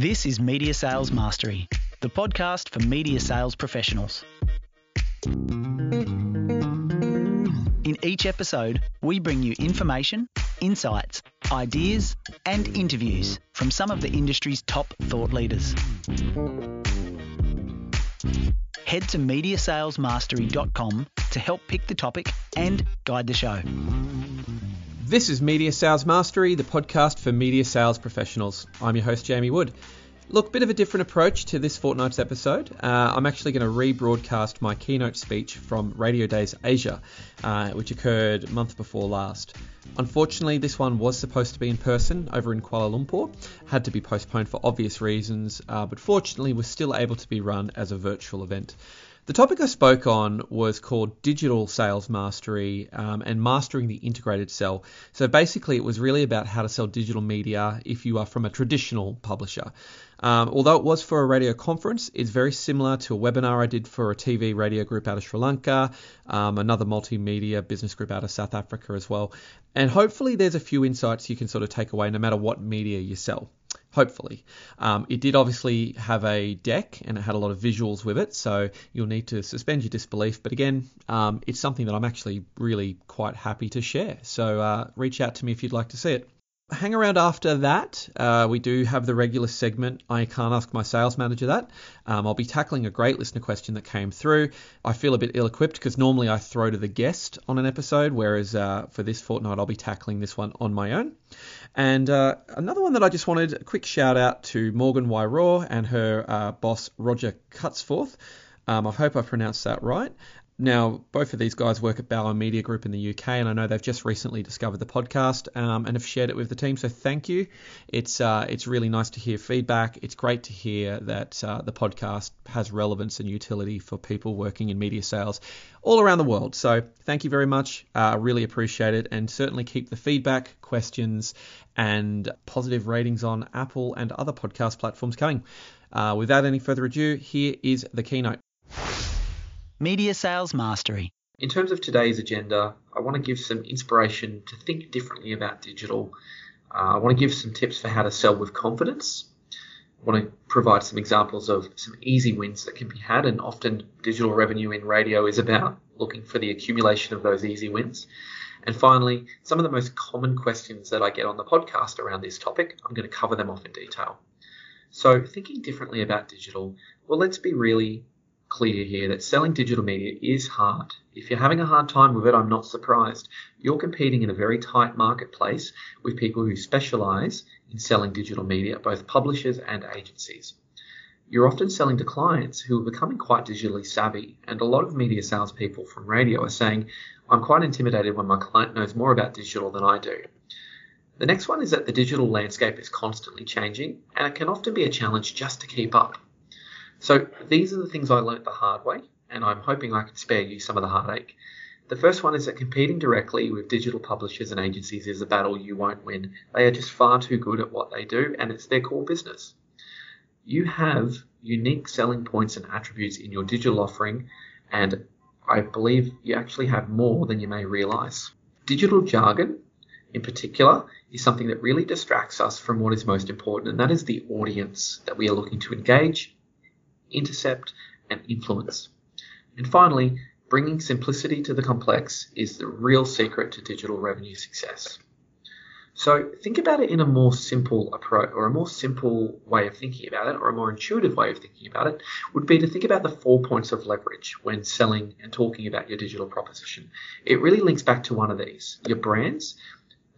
This is Media Sales Mastery, the podcast for media sales professionals. In each episode, we bring you information, insights, ideas, and interviews from some of the industry's top thought leaders. Head to mediasalesmastery.com to help pick the topic and guide the show. This is Media Sales Mastery, the podcast for media sales professionals. I'm your host, Jamie Wood. Look, bit of a different approach to this fortnight's episode. Uh, I'm actually going to rebroadcast my keynote speech from Radio Days Asia, uh, which occurred month before last. Unfortunately, this one was supposed to be in person over in Kuala Lumpur, had to be postponed for obvious reasons, uh, but fortunately was still able to be run as a virtual event. The topic I spoke on was called Digital Sales Mastery um, and Mastering the Integrated Sell. So basically, it was really about how to sell digital media if you are from a traditional publisher. Um, although it was for a radio conference, it's very similar to a webinar I did for a TV radio group out of Sri Lanka, um, another multimedia business group out of South Africa as well. And hopefully, there's a few insights you can sort of take away no matter what media you sell hopefully. Um, it did obviously have a deck and it had a lot of visuals with it, so you'll need to suspend your disbelief. But again, um, it's something that I'm actually really quite happy to share. So uh, reach out to me if you'd like to see it hang around after that. Uh, we do have the regular segment. I can't ask my sales manager that. Um, I'll be tackling a great listener question that came through. I feel a bit ill equipped because normally I throw to the guest on an episode, whereas uh, for this fortnight I'll be tackling this one on my own. And uh, another one that I just wanted a quick shout out to Morgan Wyraw and her uh, boss Roger Cutsforth. Um, I hope I pronounced that right. Now, both of these guys work at Bauer Media Group in the UK, and I know they've just recently discovered the podcast um, and have shared it with the team. So thank you. It's uh, it's really nice to hear feedback. It's great to hear that uh, the podcast has relevance and utility for people working in media sales all around the world. So thank you very much. I uh, really appreciate it, and certainly keep the feedback, questions, and positive ratings on Apple and other podcast platforms coming. Uh, without any further ado, here is the keynote. Media Sales Mastery. In terms of today's agenda, I want to give some inspiration to think differently about digital. Uh, I want to give some tips for how to sell with confidence. I want to provide some examples of some easy wins that can be had, and often digital revenue in radio is about looking for the accumulation of those easy wins. And finally, some of the most common questions that I get on the podcast around this topic, I'm going to cover them off in detail. So, thinking differently about digital, well, let's be really clear here that selling digital media is hard. If you're having a hard time with it, I'm not surprised. You're competing in a very tight marketplace with people who specialize in selling digital media, both publishers and agencies. You're often selling to clients who are becoming quite digitally savvy, and a lot of media salespeople from radio are saying, I'm quite intimidated when my client knows more about digital than I do. The next one is that the digital landscape is constantly changing, and it can often be a challenge just to keep up. So these are the things I learnt the hard way, and I'm hoping I can spare you some of the heartache. The first one is that competing directly with digital publishers and agencies is a battle you won't win. They are just far too good at what they do, and it's their core business. You have unique selling points and attributes in your digital offering, and I believe you actually have more than you may realize. Digital jargon, in particular, is something that really distracts us from what is most important, and that is the audience that we are looking to engage intercept, and influence. And finally, bringing simplicity to the complex is the real secret to digital revenue success. So think about it in a more simple approach or a more simple way of thinking about it or a more intuitive way of thinking about it would be to think about the four points of leverage when selling and talking about your digital proposition. It really links back to one of these, your brands,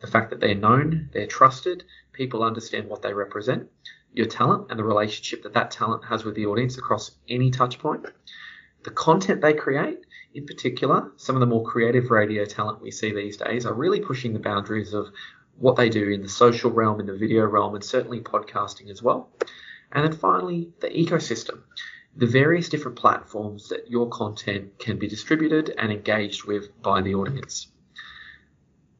the fact that they're known, they're trusted, people understand what they represent, your talent and the relationship that that talent has with the audience across any touch point. The content they create, in particular, some of the more creative radio talent we see these days are really pushing the boundaries of what they do in the social realm, in the video realm, and certainly podcasting as well. And then finally, the ecosystem, the various different platforms that your content can be distributed and engaged with by the audience.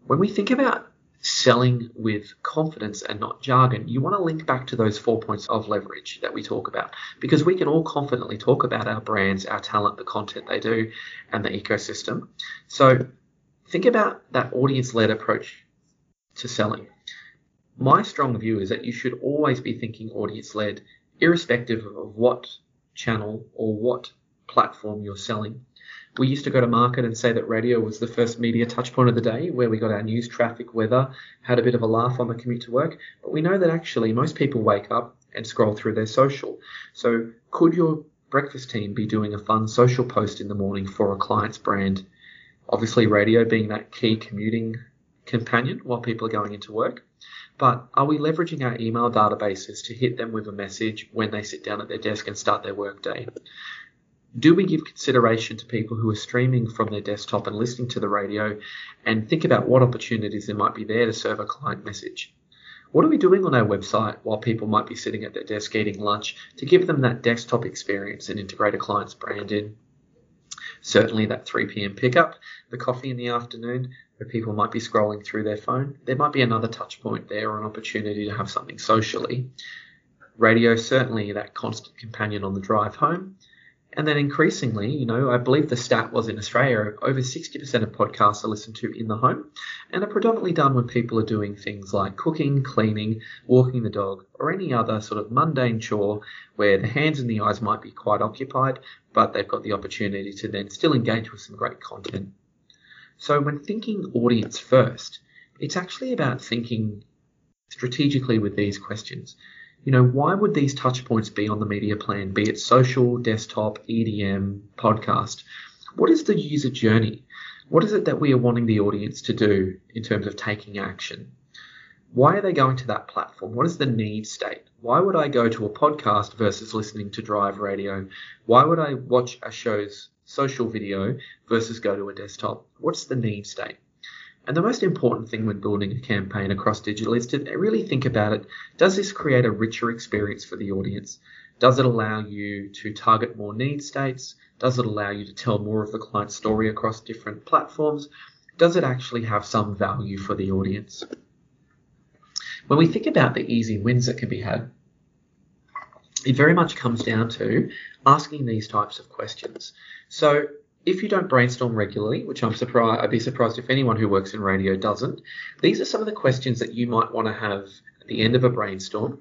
When we think about selling with confidence and not jargon, you want to link back to those four points of leverage that we talk about because we can all confidently talk about our brands, our talent, the content they do, and the ecosystem. So think about that audience led approach to selling. my strong view is that you should always be thinking audience led, irrespective of what channel or what platform you're selling. We used to go to market and say that radio was the first media touchpoint of the day, where we got our news, traffic, weather, had a bit of a laugh on the commute to work. But we know that actually most people wake up and scroll through their social. So could your breakfast team be doing a fun social post in the morning for a client's brand? Obviously, radio being that key commuting companion while people are going into work. But are we leveraging our email databases to hit them with a message when they sit down at their desk and start their workday? Do we give consideration to people who are streaming from their desktop and listening to the radio and think about what opportunities there might be there to serve a client message? What are we doing on our website while people might be sitting at their desk eating lunch to give them that desktop experience and integrate a client's brand in? Certainly, that 3 p.m. pickup, the coffee in the afternoon, where people might be scrolling through their phone, there might be another touch point there or an opportunity to have something socially. Radio, certainly that constant companion on the drive home. And then increasingly, you know, I believe the stat was in Australia, over 60% of podcasts are listened to in the home and are predominantly done when people are doing things like cooking, cleaning, walking the dog, or any other sort of mundane chore where the hands and the eyes might be quite occupied, but they've got the opportunity to then still engage with some great content. So when thinking audience first, it's actually about thinking strategically with these questions you know, why would these touch points be on the media plan, be it social, desktop, EDM, podcast? What is the user journey? What is it that we are wanting the audience to do in terms of taking action? Why are they going to that platform? What is the need state? Why would I go to a podcast versus listening to drive radio? Why would I watch a show's social video versus go to a desktop? What's the need state? And the most important thing when building a campaign across digital is to really think about it. Does this create a richer experience for the audience? Does it allow you to target more need states? Does it allow you to tell more of the client's story across different platforms? Does it actually have some value for the audience? When we think about the easy wins that can be had, it very much comes down to asking these types of questions. So if you don't brainstorm regularly, which I'm surprised, I'd be surprised if anyone who works in radio doesn't, these are some of the questions that you might want to have at the end of a brainstorm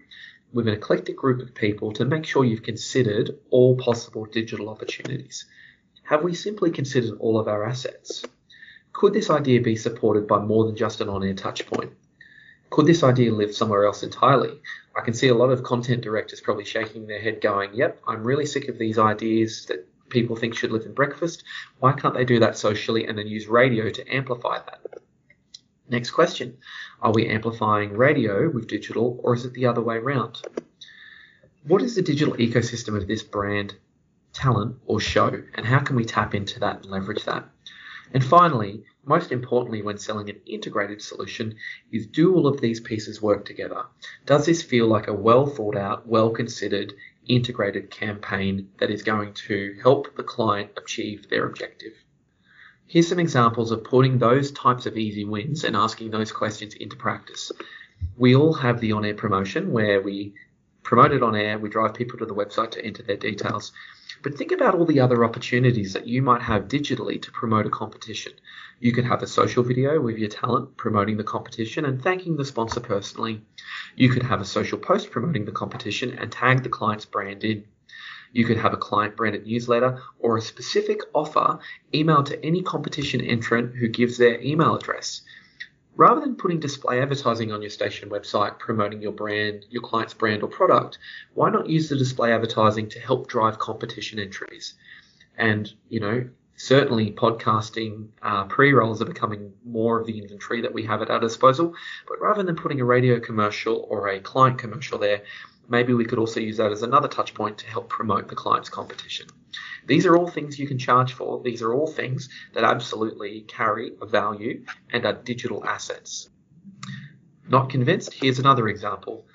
with an eclectic group of people to make sure you've considered all possible digital opportunities. Have we simply considered all of our assets? Could this idea be supported by more than just an on-air touchpoint? Could this idea live somewhere else entirely? I can see a lot of content directors probably shaking their head going, yep, I'm really sick of these ideas that people think should live in breakfast. Why can't they do that socially and then use radio to amplify that? Next question Are we amplifying radio with digital or is it the other way around? What is the digital ecosystem of this brand, talent, or show, and how can we tap into that and leverage that? And finally, most importantly, when selling an integrated solution, is do all of these pieces work together? Does this feel like a well thought out, well considered, integrated campaign that is going to help the client achieve their objective. Here's some examples of putting those types of easy wins and asking those questions into practice. We all have the on air promotion where we promote it on air, we drive people to the website to enter their details. But think about all the other opportunities that you might have digitally to promote a competition. You could have a social video with your talent promoting the competition and thanking the sponsor personally. You could have a social post promoting the competition and tag the client's brand in. You could have a client branded newsletter or a specific offer emailed to any competition entrant who gives their email address. Rather than putting display advertising on your station website promoting your brand, your client's brand or product, why not use the display advertising to help drive competition entries? And, you know, certainly podcasting uh, pre-rolls are becoming more of the inventory that we have at our disposal. But rather than putting a radio commercial or a client commercial there, maybe we could also use that as another touch point to help promote the client's competition. These are all things you can charge for. These are all things that absolutely carry a value and are digital assets. Not convinced? Here's another example.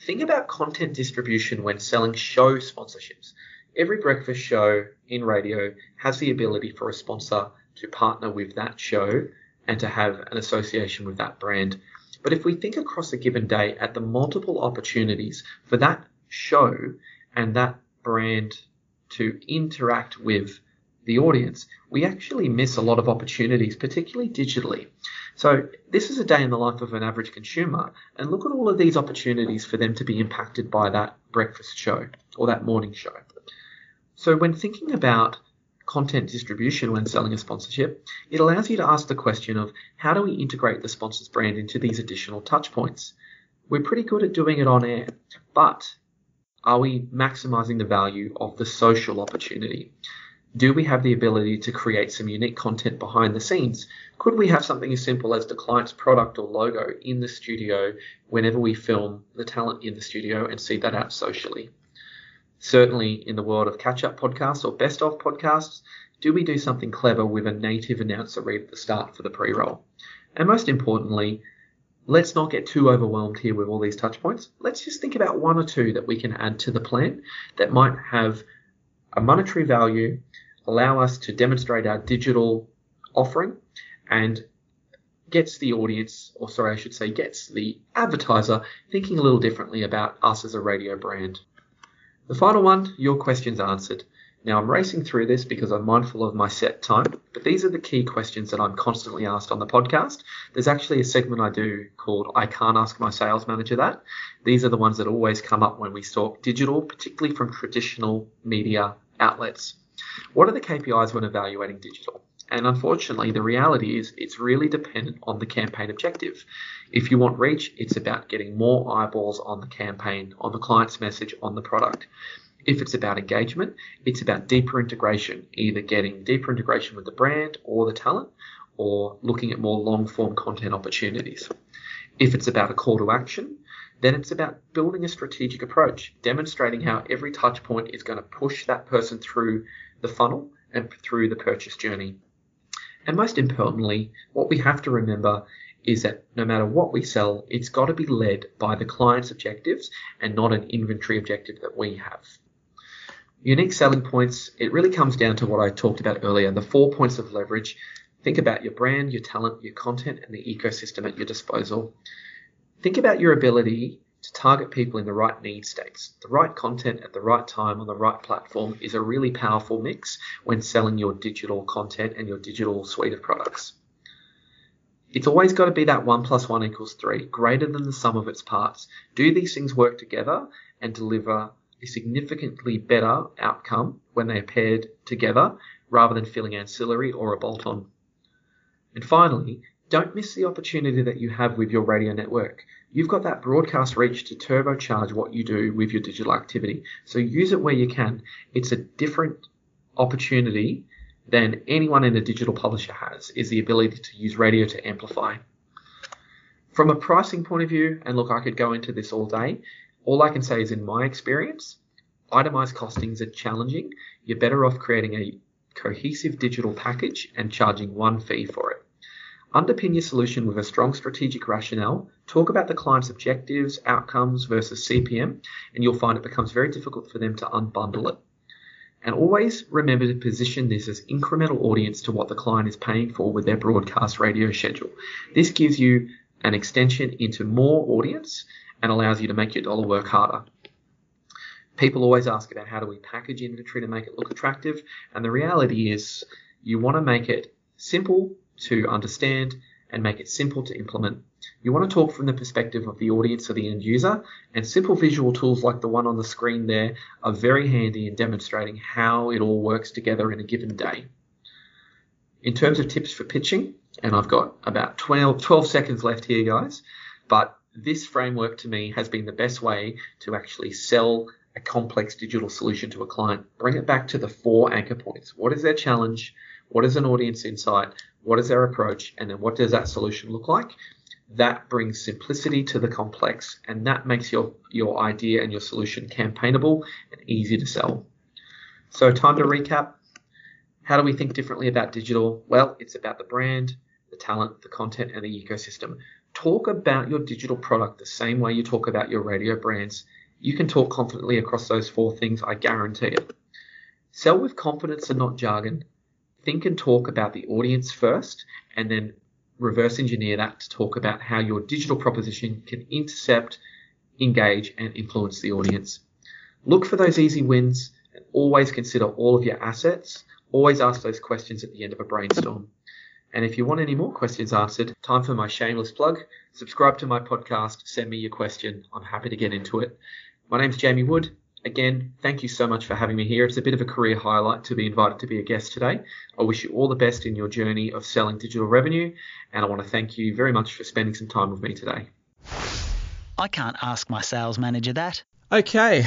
Think about content distribution when selling show sponsorships. Every breakfast show in radio has the ability for a sponsor to partner with that show and to have an association with that brand. But if we think across a given day at the multiple opportunities for that show and that brand to interact with the audience, we actually miss a lot of opportunities, particularly digitally. So this is a day in the life of an average consumer, and look at all of these opportunities for them to be impacted by that breakfast show or that morning show. So when thinking about content distribution when selling a sponsorship, it allows you to ask the question of how do we integrate the sponsor's brand into these additional touch points? We're pretty good at doing it on air, but are we maximizing the value of the social opportunity? Do we have the ability to create some unique content behind the scenes? Could we have something as simple as the client's product or logo in the studio whenever we film the talent in the studio and see that out socially? Certainly in the world of catch up podcasts or best of podcasts, do we do something clever with a native announcer read at the start for the pre roll? And most importantly, let's not get too overwhelmed here with all these touch points. Let's just think about one or two that we can add to the plan that might have a monetary value allow us to demonstrate our digital offering and gets the audience, or sorry, I should say, gets the advertiser thinking a little differently about us as a radio brand. The final one, your questions answered. Now I'm racing through this because I'm mindful of my set time, but these are the key questions that I'm constantly asked on the podcast. There's actually a segment I do called I Can't Ask My Sales Manager That. These are the ones that always come up when we talk digital, particularly from traditional media outlets. What are the KPIs when evaluating digital? And unfortunately, the reality is it's really dependent on the campaign objective. If you want reach, it's about getting more eyeballs on the campaign, on the client's message, on the product. If it's about engagement, it's about deeper integration, either getting deeper integration with the brand or the talent, or looking at more long form content opportunities. If it's about a call to action, then it's about building a strategic approach, demonstrating how every touch point is going to push that person through the funnel and through the purchase journey. And most importantly, what we have to remember is that no matter what we sell, it's got to be led by the client's objectives and not an inventory objective that we have. Unique selling points, it really comes down to what I talked about earlier the four points of leverage. Think about your brand, your talent, your content, and the ecosystem at your disposal. Think about your ability to target people in the right need states. The right content at the right time on the right platform is a really powerful mix when selling your digital content and your digital suite of products. It's always got to be that one plus one equals three, greater than the sum of its parts. Do these things work together and deliver a significantly better outcome when they are paired together rather than feeling ancillary or a bolt on? And finally, don't miss the opportunity that you have with your radio network. You've got that broadcast reach to turbocharge what you do with your digital activity. So use it where you can. It's a different opportunity than anyone in a digital publisher has, is the ability to use radio to amplify. From a pricing point of view, and look, I could go into this all day, all I can say is in my experience, itemized costings are challenging. You're better off creating a cohesive digital package and charging one fee for it. Underpin your solution with a strong strategic rationale. Talk about the client's objectives, outcomes versus CPM, and you'll find it becomes very difficult for them to unbundle it. And always remember to position this as incremental audience to what the client is paying for with their broadcast radio schedule. This gives you an extension into more audience and allows you to make your dollar work harder. People always ask about how do we package inventory to make it look attractive, and the reality is you want to make it simple to understand and make it simple to implement. You want to talk from the perspective of the audience or the end user, and simple visual tools like the one on the screen there are very handy in demonstrating how it all works together in a given day. In terms of tips for pitching, and I've got about 12, 12 seconds left here, guys, but this framework to me has been the best way to actually sell a complex digital solution to a client. Bring it back to the four anchor points. What is their challenge? What is an audience insight? What is their approach? And then what does that solution look like? That brings simplicity to the complex and that makes your, your idea and your solution campaignable and easy to sell. So time to recap. How do we think differently about digital? Well, it's about the brand, the talent, the content, and the ecosystem. Talk about your digital product the same way you talk about your radio brands. You can talk confidently across those four things, I guarantee it. Sell with confidence and not jargon think and talk about the audience first and then reverse engineer that to talk about how your digital proposition can intercept, engage, and influence the audience. Look for those easy wins and always consider all of your assets, Always ask those questions at the end of a brainstorm. And if you want any more questions answered, time for my shameless plug. Subscribe to my podcast, send me your question. I'm happy to get into it. My name's Jamie Wood. Again, thank you so much for having me here. It's a bit of a career highlight to be invited to be a guest today. I wish you all the best in your journey of selling digital revenue, and I want to thank you very much for spending some time with me today. I can't ask my sales manager that. Okay,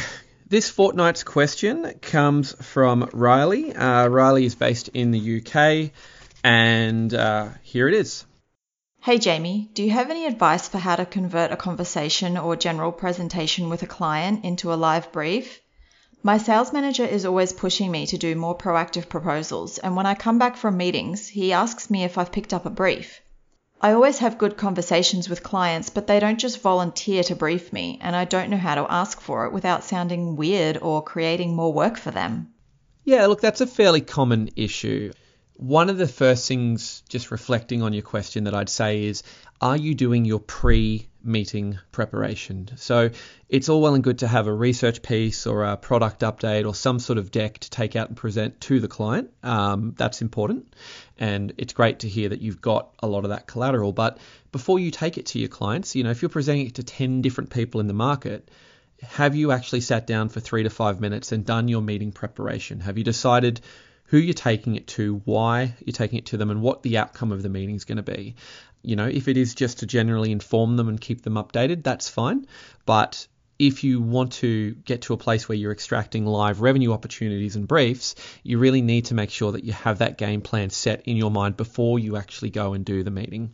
this fortnight's question comes from Riley. Uh, Riley is based in the UK, and uh, here it is. Hey Jamie, do you have any advice for how to convert a conversation or general presentation with a client into a live brief? My sales manager is always pushing me to do more proactive proposals, and when I come back from meetings, he asks me if I've picked up a brief. I always have good conversations with clients, but they don't just volunteer to brief me, and I don't know how to ask for it without sounding weird or creating more work for them. Yeah, look, that's a fairly common issue. One of the first things, just reflecting on your question, that I'd say is are you doing your pre meeting preparation? So it's all well and good to have a research piece or a product update or some sort of deck to take out and present to the client. Um, that's important. And it's great to hear that you've got a lot of that collateral. But before you take it to your clients, you know, if you're presenting it to 10 different people in the market, have you actually sat down for three to five minutes and done your meeting preparation? Have you decided who you're taking it to, why you're taking it to them, and what the outcome of the meeting is going to be. You know, if it is just to generally inform them and keep them updated, that's fine. But if you want to get to a place where you're extracting live revenue opportunities and briefs, you really need to make sure that you have that game plan set in your mind before you actually go and do the meeting.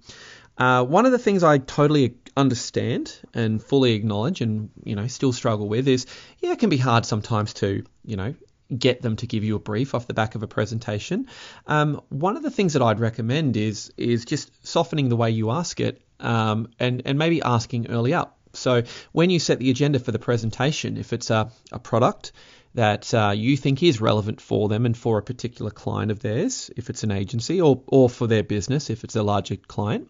Uh, one of the things I totally understand and fully acknowledge and you know still struggle with is yeah it can be hard sometimes to you know get them to give you a brief off the back of a presentation. Um, one of the things that I'd recommend is is just softening the way you ask it um, and and maybe asking early up. So when you set the agenda for the presentation, if it's a, a product that uh, you think is relevant for them and for a particular client of theirs, if it's an agency, or, or for their business, if it's a larger client,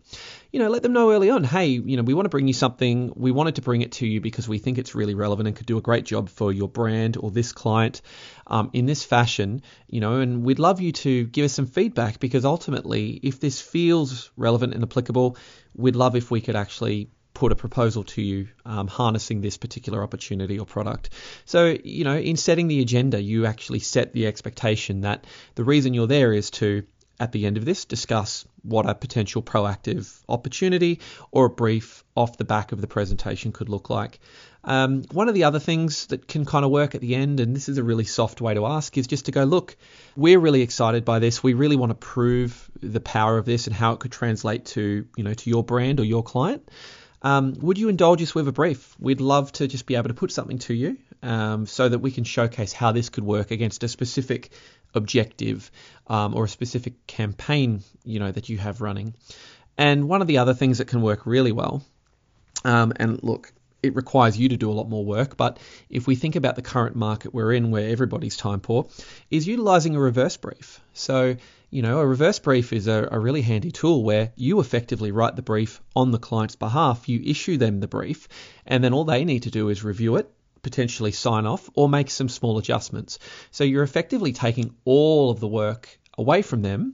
you know, let them know early on, hey, you know, we want to bring you something. We wanted to bring it to you because we think it's really relevant and could do a great job for your brand or this client um, in this fashion, you know, and we'd love you to give us some feedback because ultimately, if this feels relevant and applicable, we'd love if we could actually put a proposal to you um, harnessing this particular opportunity or product. So, you know, in setting the agenda, you actually set the expectation that the reason you're there is to, at the end of this, discuss what a potential proactive opportunity or a brief off the back of the presentation could look like. Um, one of the other things that can kind of work at the end, and this is a really soft way to ask, is just to go, look, we're really excited by this. We really want to prove the power of this and how it could translate to, you know, to your brand or your client. Um, would you indulge us with a brief? We'd love to just be able to put something to you um, so that we can showcase how this could work against a specific objective um, or a specific campaign, you know, that you have running. And one of the other things that can work really well, um, and look, it requires you to do a lot more work, but if we think about the current market we're in, where everybody's time poor, is utilizing a reverse brief. So you know, a reverse brief is a, a, really handy tool where you effectively write the brief on the client's behalf. You issue them the brief, and then all they need to do is review it, potentially sign off, or make some small adjustments. So you're effectively taking all of the work away from them,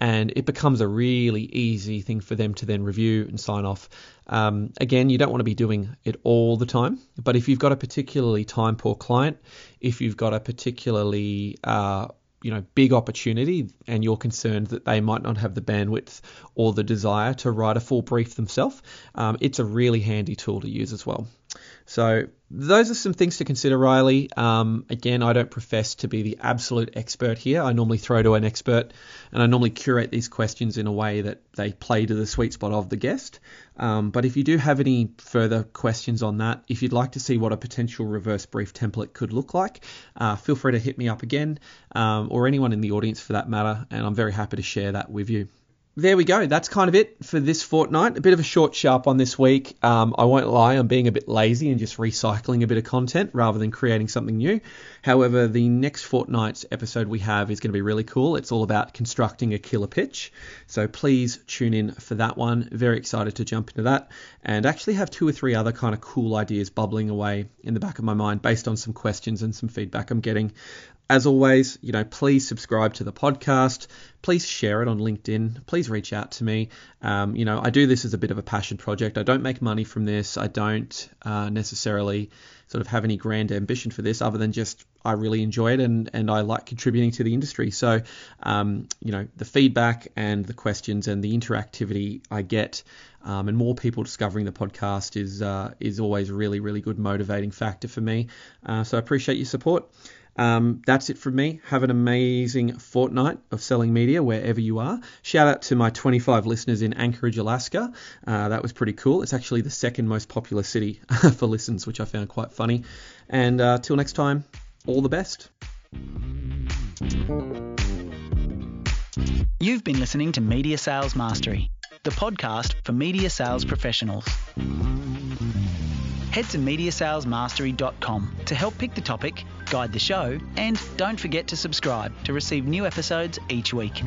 and it becomes a really easy thing for them to then review and sign off. Um, again, you don't want to be doing it all the time, but if you've got a particularly time poor client, if you've got a particularly uh, you know big opportunity and you're concerned that they might not have the bandwidth or the desire to write a full brief themselves, um, it's a really handy tool to use as well. So those are some things to consider, Riley. Um, again, I don't profess to be the absolute expert here. I normally throw to an expert, and I normally curate these questions in a way that they play to the sweet spot of the guest. Um, but if you do have any further questions on that, if you'd like to see what a potential reverse brief template could look like, uh, feel free to hit me up again, um, or anyone in the audience for that matter, and I'm very happy to share that with you there we go. That's kind of it for this fortnight. A bit of a short, sharp on this week. Um, I won't lie, I'm being a bit lazy and just recycling a bit of content rather than creating something new. However, the next fortnight's episode we have is going to be really cool. It's all about constructing a killer pitch. So please tune in for that one. Very excited to jump into that and actually have two or three other kind of cool ideas bubbling away in the back of my mind based on some questions and some feedback I'm getting as always, you know, please subscribe to the podcast. Please share it on LinkedIn. Please reach out to me. Um, you know, I do this as a bit of a passion project. I don't make money from this. I don't uh, necessarily sort of have any grand ambition for this other than just I really enjoy it and, and I like contributing to the industry. So, um, you know, the feedback and the questions and the interactivity I get um, and more people discovering the podcast is uh, is always really, really good motivating factor for me. Uh, so I appreciate your support. Um, that's it from me. Have an amazing fortnight of selling media wherever you are. Shout out to my 25 listeners in Anchorage, Alaska. Uh, that was pretty cool. It's actually the second most popular city for listens, which I found quite funny. And uh, till next time, all the best. You've been listening to Media Sales Mastery, the podcast for media sales professionals. Head to MediaSalesMastery.com to help pick the topic, guide the show, and don't forget to subscribe to receive new episodes each week.